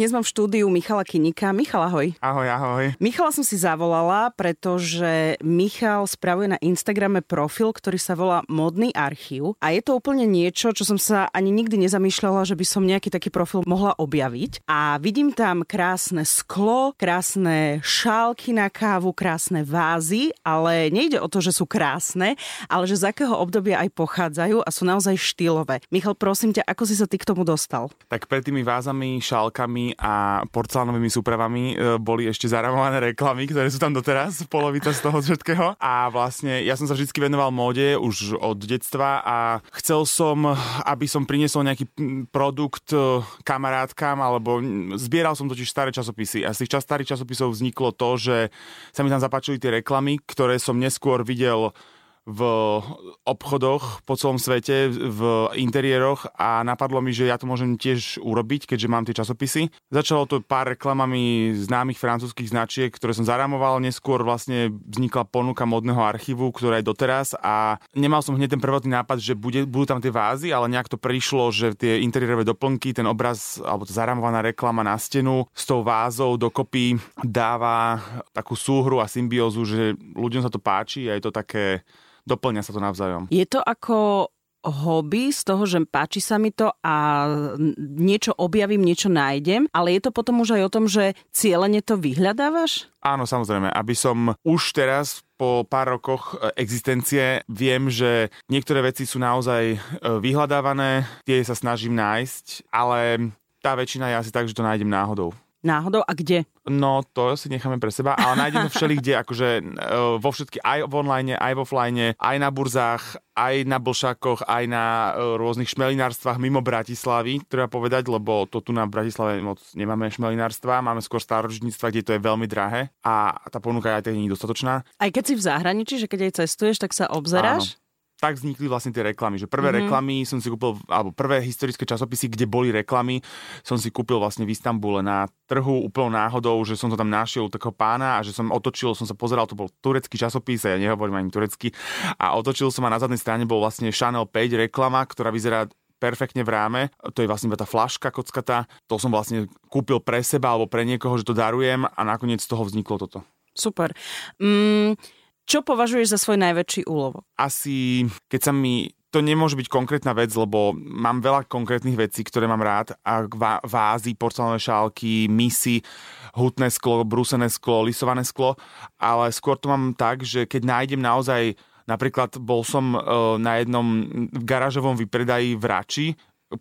Dnes mám v štúdiu Michala Kinika. Michal, ahoj. Ahoj, ahoj. Michala som si zavolala, pretože Michal spravuje na Instagrame profil, ktorý sa volá Modný archív. A je to úplne niečo, čo som sa ani nikdy nezamýšľala, že by som nejaký taký profil mohla objaviť. A vidím tam krásne sklo, krásne šálky na kávu, krásne vázy, ale nejde o to, že sú krásne, ale že z akého obdobia aj pochádzajú a sú naozaj štýlové. Michal, prosím ťa, ako si sa ty k tomu dostal? Tak pred tými vázami, šálkami a porcelánovými súpravami e, boli ešte zaramované reklamy, ktoré sú tam doteraz, polovica z toho všetkého. A vlastne ja som sa vždy venoval móde už od detstva a chcel som, aby som priniesol nejaký produkt e, kamarátkam, alebo zbieral som totiž staré časopisy. A z tých starých časopisov vzniklo to, že sa mi tam zapáčili tie reklamy, ktoré som neskôr videl v obchodoch po celom svete, v interiéroch a napadlo mi, že ja to môžem tiež urobiť, keďže mám tie časopisy. Začalo to pár reklamami známych francúzských značiek, ktoré som zaramoval. Neskôr vlastne vznikla ponuka modného archívu, ktorá je doteraz a nemal som hneď ten prvotný nápad, že bude, budú tam tie vázy, ale nejak to prišlo, že tie interiérové doplnky, ten obraz alebo tá zaramovaná reklama na stenu s tou vázou dokopy dáva takú súhru a symbiózu, že ľuďom sa to páči a je to také doplňa sa to navzájom. Je to ako hobby z toho, že páči sa mi to a niečo objavím, niečo nájdem, ale je to potom už aj o tom, že cieľene to vyhľadávaš? Áno, samozrejme. Aby som už teraz po pár rokoch e, existencie viem, že niektoré veci sú naozaj e, vyhľadávané, tie sa snažím nájsť, ale tá väčšina je asi tak, že to nájdem náhodou. Náhodou a kde? No, to si necháme pre seba, ale nájdeme všeli kde, akože uh, vo všetky, aj v online, aj v offline, aj na burzách, aj na blšakoch, aj na uh, rôznych šmelinárstvách mimo Bratislavy, treba povedať, lebo to tu na Bratislave moc nemáme šmelinárstva, máme skôr starožitníctva, kde to je veľmi drahé a tá ponuka aj tak nie je dostatočná. Aj keď si v zahraničí, že keď aj cestuješ, tak sa obzeráš? Áno tak vznikli vlastne tie reklamy. Že prvé mm-hmm. reklamy som si kúpil, alebo prvé historické časopisy, kde boli reklamy, som si kúpil vlastne v Istambule na trhu úplnou náhodou, že som to tam našiel takého pána a že som otočil, som sa pozeral, to bol turecký časopis, a ja nehovorím ani turecky, a otočil som a na zadnej strane bol vlastne Chanel 5 reklama, ktorá vyzerá perfektne v ráme. To je vlastne tá flaška kockatá. To som vlastne kúpil pre seba alebo pre niekoho, že to darujem a nakoniec z toho vzniklo toto. Super. Mm, čo považuješ za svoj najväčší úlovok? Asi, keď sa mi to nemôže byť konkrétna vec, lebo mám veľa konkrétnych vecí, ktoré mám rád. A vázy, porcelánové šálky, misy, hutné sklo, brúsené sklo, lisované sklo. Ale skôr to mám tak, že keď nájdem naozaj Napríklad bol som e, na jednom garážovom vypredaji v Rači,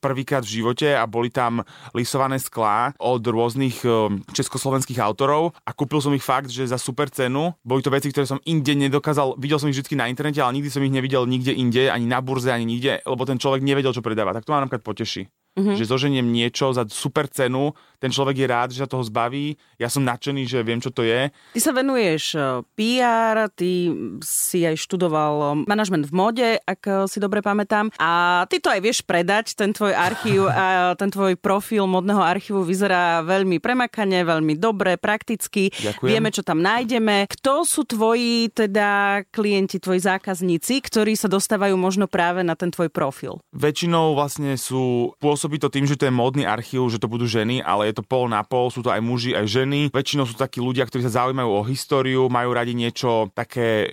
prvýkrát v živote a boli tam lisované sklá od rôznych um, československých autorov a kúpil som ich fakt, že za super cenu. Boli to veci, ktoré som inde nedokázal, videl som ich vždy na internete, ale nikdy som ich nevidel nikde inde, ani na burze, ani nikde, lebo ten človek nevedel, čo predáva. Tak to ma napríklad poteší. Uh-huh. Že zoženiem niečo za super cenu, ten človek je rád, že sa toho zbaví, ja som nadšený, že viem, čo to je. Ty sa venuješ e, PR, ty si aj študoval manažment v mode, ak e, si dobre pamätám. A ty to aj vieš predať, ten tvoj archív a ten tvoj profil modného archívu vyzerá veľmi premakane, veľmi dobre, prakticky. Ďakujem. Vieme, čo tam nájdeme. Kto sú tvoji teda klienti, tvoji zákazníci, ktorí sa dostávajú možno práve na ten tvoj profil? Väčšinou vlastne sú pôsob pôsobí to tým, že to je módny archív, že to budú ženy, ale je to pol na pol, sú to aj muži, aj ženy. Väčšinou sú takí ľudia, ktorí sa zaujímajú o históriu, majú radi niečo také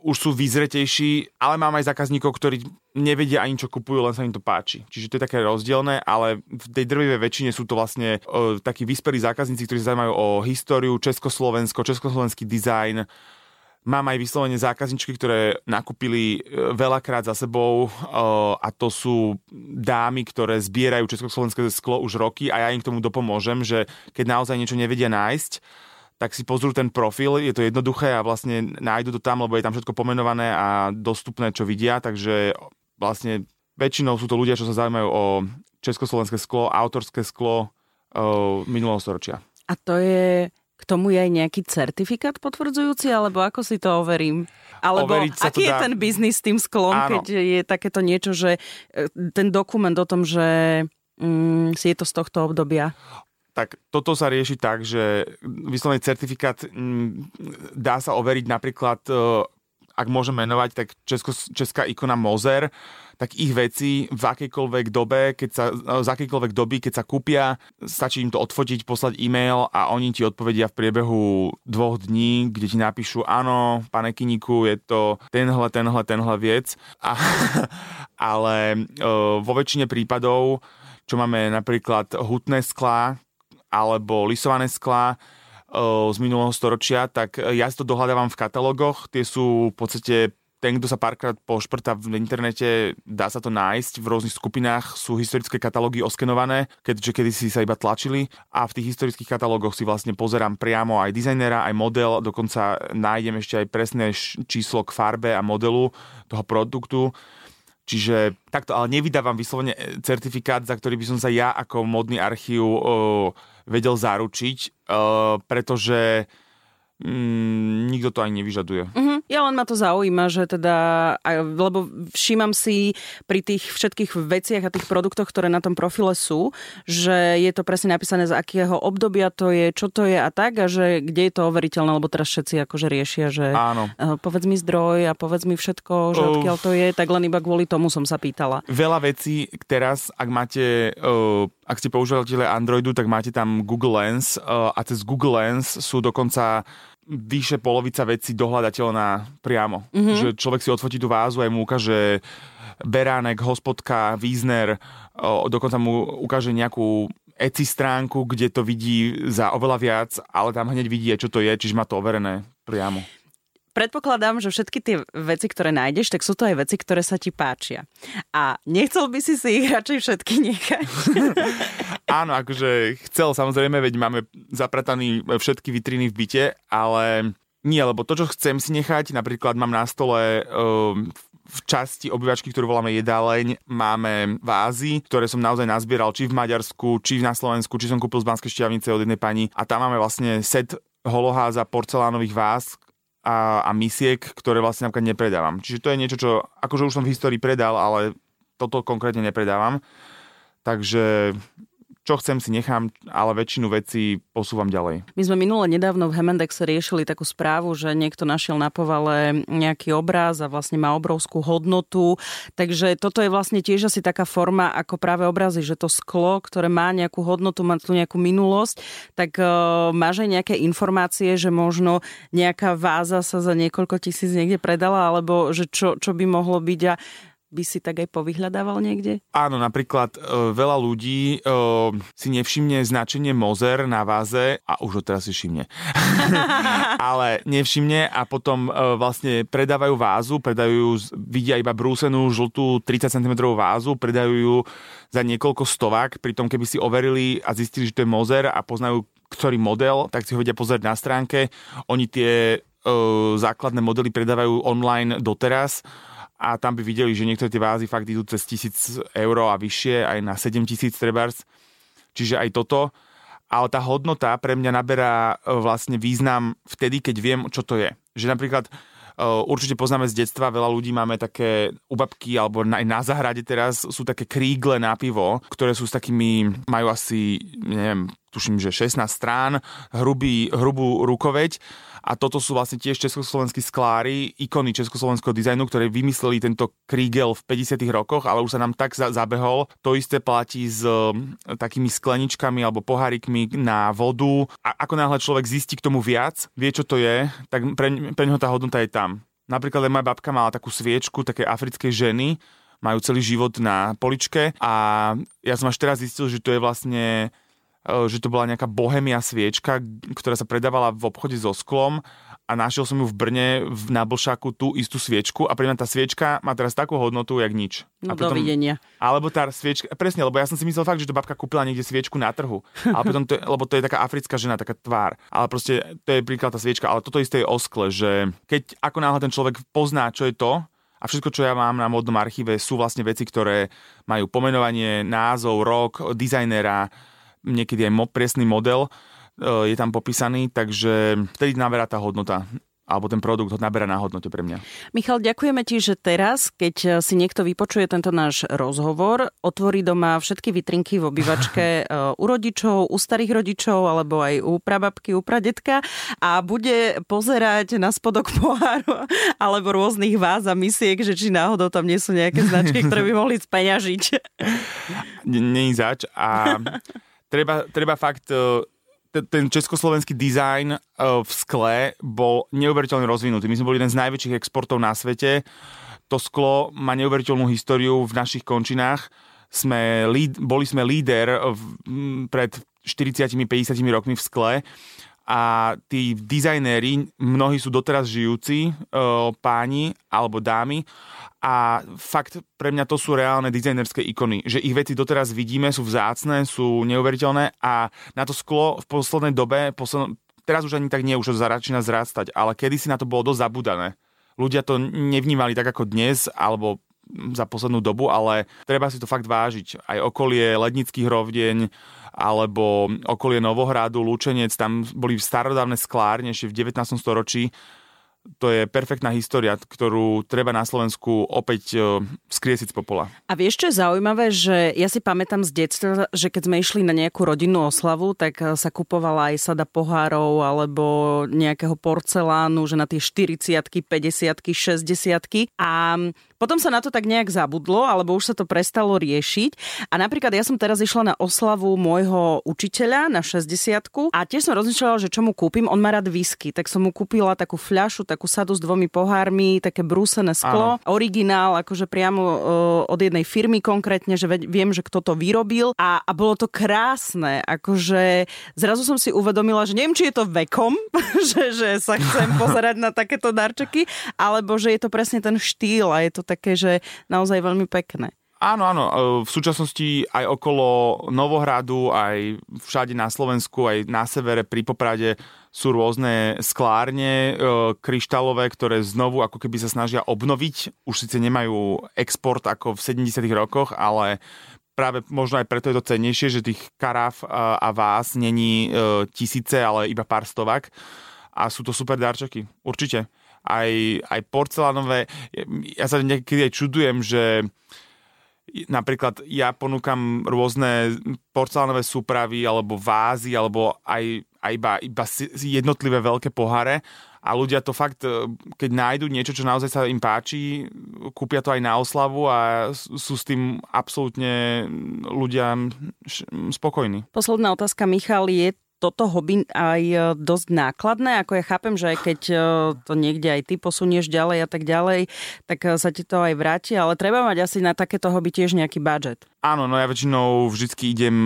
už sú vyzretejší, ale mám aj zákazníkov, ktorí nevedia ani čo kupujú, len sa im to páči. Čiže to je také rozdielne, ale v tej drvivej väčšine sú to vlastne o, takí vyspelí zákazníci, ktorí sa zaujímajú o históriu, Československo, československý dizajn, Mám aj vyslovene zákazničky, ktoré nakúpili e, veľakrát za sebou e, a to sú dámy, ktoré zbierajú československé sklo už roky a ja im k tomu dopomôžem, že keď naozaj niečo nevedia nájsť, tak si pozrú ten profil, je to jednoduché a vlastne nájdu to tam, lebo je tam všetko pomenované a dostupné, čo vidia, takže vlastne väčšinou sú to ľudia, čo sa zaujímajú o československé sklo, autorské sklo e, minulého storočia. A to je k tomu je aj nejaký certifikát potvrdzujúci, alebo ako si to overím? Alebo aký je dá... ten biznis s tým sklom, Áno. keď je takéto niečo, že e, ten dokument o tom, že mm, si je to z tohto obdobia? tak toto sa rieši tak, že vyslovene certifikát mm, dá sa overiť napríklad, e, ak môžem menovať, tak Česko, česká ikona Mozer, tak ich veci v akejkoľvek dobe, keď sa, z akejkoľvek doby, keď sa kúpia, stačí im to odfotiť, poslať e-mail a oni ti odpovedia v priebehu dvoch dní, kde ti napíšu, áno, pane Kiniku, je to tenhle, tenhle, tenhle vec. A, ale uh, vo väčšine prípadov, čo máme napríklad hutné sklá, alebo lisované sklá, z minulého storočia, tak ja si to dohľadávam v katalógoch. Tie sú v podstate ten, kto sa párkrát pošprta v internete, dá sa to nájsť. V rôznych skupinách sú historické katalógy oskenované, keďže kedysi sa iba tlačili a v tých historických katalógoch si vlastne pozerám priamo aj dizajnera, aj model, dokonca nájdem ešte aj presné číslo k farbe a modelu toho produktu. Čiže takto, ale nevydávam vyslovene e, certifikát, za ktorý by som sa ja ako modný archív uh, vedel zaručiť, uh, pretože mm, nikto to ani nevyžaduje. Uh-huh. Ja len ma to zaujíma, že teda, lebo všímam si pri tých všetkých veciach a tých produktoch, ktoré na tom profile sú, že je to presne napísané, z akého obdobia to je, čo to je a tak, a že kde je to overiteľné, lebo teraz všetci akože riešia, že Áno. Uh, povedz mi zdroj a povedz mi všetko, že odkiaľ to je, tak len iba kvôli tomu som sa pýtala. Veľa vecí teraz, ak máte, uh, ak ste používateľe Androidu, tak máte tam Google Lens uh, a cez Google Lens sú dokonca vyše polovica vecí dohľadateľná priamo. Mm-hmm. Že človek si odfotí tú vázu a mu ukáže Beránek, Hospodka, Wiesner, dokonca mu ukáže nejakú Etsy stránku, kde to vidí za oveľa viac, ale tam hneď vidí, čo to je, čiže má to overené priamo predpokladám, že všetky tie veci, ktoré nájdeš, tak sú to aj veci, ktoré sa ti páčia. A nechcel by si si ich radšej všetky nechať? Áno, akože chcel samozrejme, veď máme zaprataný všetky vitriny v byte, ale nie, lebo to, čo chcem si nechať, napríklad mám na stole um, v časti obývačky, ktorú voláme jedáleň, máme vázy, ktoré som naozaj nazbieral či v Maďarsku, či na Slovensku, či som kúpil z Banskej šťavnice od jednej pani a tam máme vlastne set holoháza porcelánových váz, a, a misiek, ktoré vlastne napríklad nepredávam. Čiže to je niečo, čo akože už som v histórii predal, ale toto konkrétne nepredávam. Takže čo chcem si nechám, ale väčšinu vecí posúvam ďalej. My sme minule nedávno v Hemendexe riešili takú správu, že niekto našiel na povale nejaký obraz a vlastne má obrovskú hodnotu. Takže toto je vlastne tiež asi taká forma ako práve obrazy, že to sklo, ktoré má nejakú hodnotu, má tu nejakú minulosť, tak uh, máš aj nejaké informácie, že možno nejaká váza sa za niekoľko tisíc niekde predala, alebo že čo, čo by mohlo byť a by si tak aj povyhľadával niekde? Áno, napríklad e, veľa ľudí e, si nevšimne značenie Mozer na váze a už ho teraz si všimne. Ale nevšimne a potom e, vlastne predávajú vázu, predajú, vidia iba brúsenú žltú 30 cm vázu, predajú ju za niekoľko stovák, pritom keby si overili a zistili, že to je Mozer a poznajú ktorý model, tak si ho vedia pozrieť na stránke. Oni tie e, základné modely predávajú online doteraz a tam by videli, že niektoré tie vázy fakt idú cez 1000 eur a vyššie, aj na 7000 trebárs. Čiže aj toto. Ale tá hodnota pre mňa naberá e, vlastne význam vtedy, keď viem, čo to je. Že napríklad e, určite poznáme z detstva, veľa ľudí máme také u babky alebo aj na zahrade teraz sú také krígle na pivo, ktoré sú s takými, majú asi, neviem, tuším, že 16 strán, hrubý, hrubú rukoveď a toto sú vlastne tiež československí sklári, ikony československého dizajnu, ktoré vymysleli tento krígel v 50 rokoch, ale už sa nám tak zabehol. To isté platí s takými skleničkami alebo pohárikmi na vodu. A ako náhle človek zistí k tomu viac, vie, čo to je, tak pre, pre neho tá hodnota je tam. Napríklad aj moja babka mala takú sviečku také africkej ženy, majú celý život na poličke a ja som až teraz zistil, že to je vlastne že to bola nejaká bohemia sviečka, ktorá sa predávala v obchode so sklom a našiel som ju v Brne v Nablšaku tú istú sviečku a pre mňa tá sviečka má teraz takú hodnotu, jak nič. No a potom, dovidenia. Alebo tá sviečka, presne, lebo ja som si myslel fakt, že to babka kúpila niekde sviečku na trhu. Ale potom to, lebo to je taká africká žena, taká tvár. Ale proste to je príklad tá sviečka. Ale toto isté je o skle, že keď ako náhle ten človek pozná, čo je to, a všetko, čo ja mám na modnom archíve, sú vlastne veci, ktoré majú pomenovanie, názov, rok, dizajnera, niekedy aj presný model e, je tam popísaný, takže vtedy naberá tá hodnota. alebo ten produkt ho naberá na hodnote pre mňa. Michal, ďakujeme ti, že teraz, keď si niekto vypočuje tento náš rozhovor, otvorí doma všetky vitrinky v obývačke e, u rodičov, u starých rodičov, alebo aj u prababky, u pradetka a bude pozerať na spodok poháru alebo rôznych váz a misiek, že či náhodou tam nie sú nejaké značky, ktoré by mohli speňažiť. Není zač a treba, treba fakt e, ten československý dizajn e, v skle bol neuveriteľne rozvinutý. My sme boli jeden z najväčších exportov na svete. To sklo má neuveriteľnú históriu v našich končinách. Sme, boli sme líder pred 40-50 rokmi v skle a tí dizajnéri, mnohí sú doteraz žijúci, e, páni alebo dámy a fakt pre mňa to sú reálne dizajnerské ikony, že ich veci doteraz vidíme, sú vzácne, sú neuveriteľné a na to sklo v poslednej dobe, posled... teraz už ani tak nie, už to začína zrastať, ale kedysi na to bolo dosť zabudané. Ľudia to nevnímali tak ako dnes, alebo za poslednú dobu, ale treba si to fakt vážiť. Aj okolie Lednických rovdeň, alebo okolie Novohradu, Lučenec, tam boli starodávne sklárne ešte v 19. storočí, to je perfektná história, ktorú treba na Slovensku opäť skriesiť z popola. A vieš, čo je zaujímavé, že ja si pamätám z detstva, že keď sme išli na nejakú rodinnú oslavu, tak e, sa kupovala aj sada pohárov alebo nejakého porcelánu, že na tie 40 50 60 a potom sa na to tak nejak zabudlo, alebo už sa to prestalo riešiť. A napríklad ja som teraz išla na oslavu môjho učiteľa na 60 a tiež som rozmýšľala, že čo mu kúpim. On má rád whisky, tak som mu kúpila takú fľašu, takú sadu s dvomi pohármi, také brúsené sklo, Áno. originál, akože priamo uh, od jednej firmy konkrétne, že viem, že kto to vyrobil a, a bolo to krásne. Akože zrazu som si uvedomila, že neviem, či je to vekom, že, že sa chcem pozerať na takéto darčeky, alebo že je to presne ten štýl a je to také, že naozaj veľmi pekné. Áno, áno. E, v súčasnosti aj okolo Novohradu, aj všade na Slovensku, aj na severe pri Poprade sú rôzne sklárne e, kryštálové, ktoré znovu ako keby sa snažia obnoviť. Už síce nemajú export ako v 70 rokoch, ale práve možno aj preto je to cennejšie, že tých karaf a vás není e, tisíce, ale iba pár stovak. A sú to super darčeky, určite aj, aj porcelánové. Ja sa niekedy aj čudujem, že napríklad ja ponúkam rôzne porcelánové súpravy alebo vázy alebo aj, aj iba, iba jednotlivé veľké poháre a ľudia to fakt, keď nájdu niečo, čo naozaj sa im páči, kúpia to aj na oslavu a sú s tým absolútne ľudia spokojní. Posledná otázka, Michal, je toto hobby aj e, dosť nákladné? Ako ja chápem, že aj keď e, to niekde aj ty posunieš ďalej a tak ďalej, tak e, sa ti to aj vráti, ale treba mať asi na takéto hobby tiež nejaký budget. Áno, no ja väčšinou vždycky idem,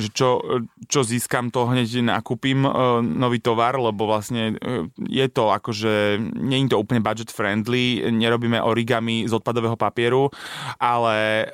že čo, čo získam, to hneď nakúpim nový tovar, lebo vlastne je to akože, nie je to úplne budget friendly, nerobíme origami z odpadového papieru, ale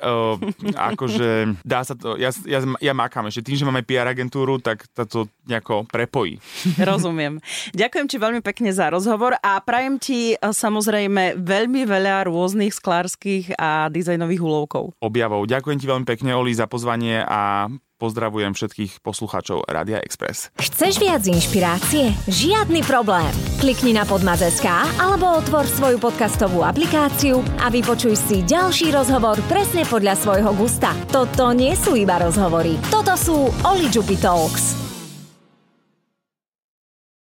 akože dá sa to, ja, ja, ja makám, ešte tým, že máme PR agentúru, tak to nejako prepojí. Rozumiem. Ďakujem ti veľmi pekne za rozhovor a prajem ti samozrejme veľmi veľa rôznych sklárskych a dizajnových úlovkov. Objavov. Ďakujem ti veľmi pekne, Oli, za pozvanie a pozdravujem všetkých poslucháčov Radia Express. Chceš viac inšpirácie? Žiadny problém. Klikni na podmaz.sk alebo otvor svoju podcastovú aplikáciu a vypočuj si ďalší rozhovor presne podľa svojho gusta. Toto nie sú iba rozhovory. Toto sú Oli Talks.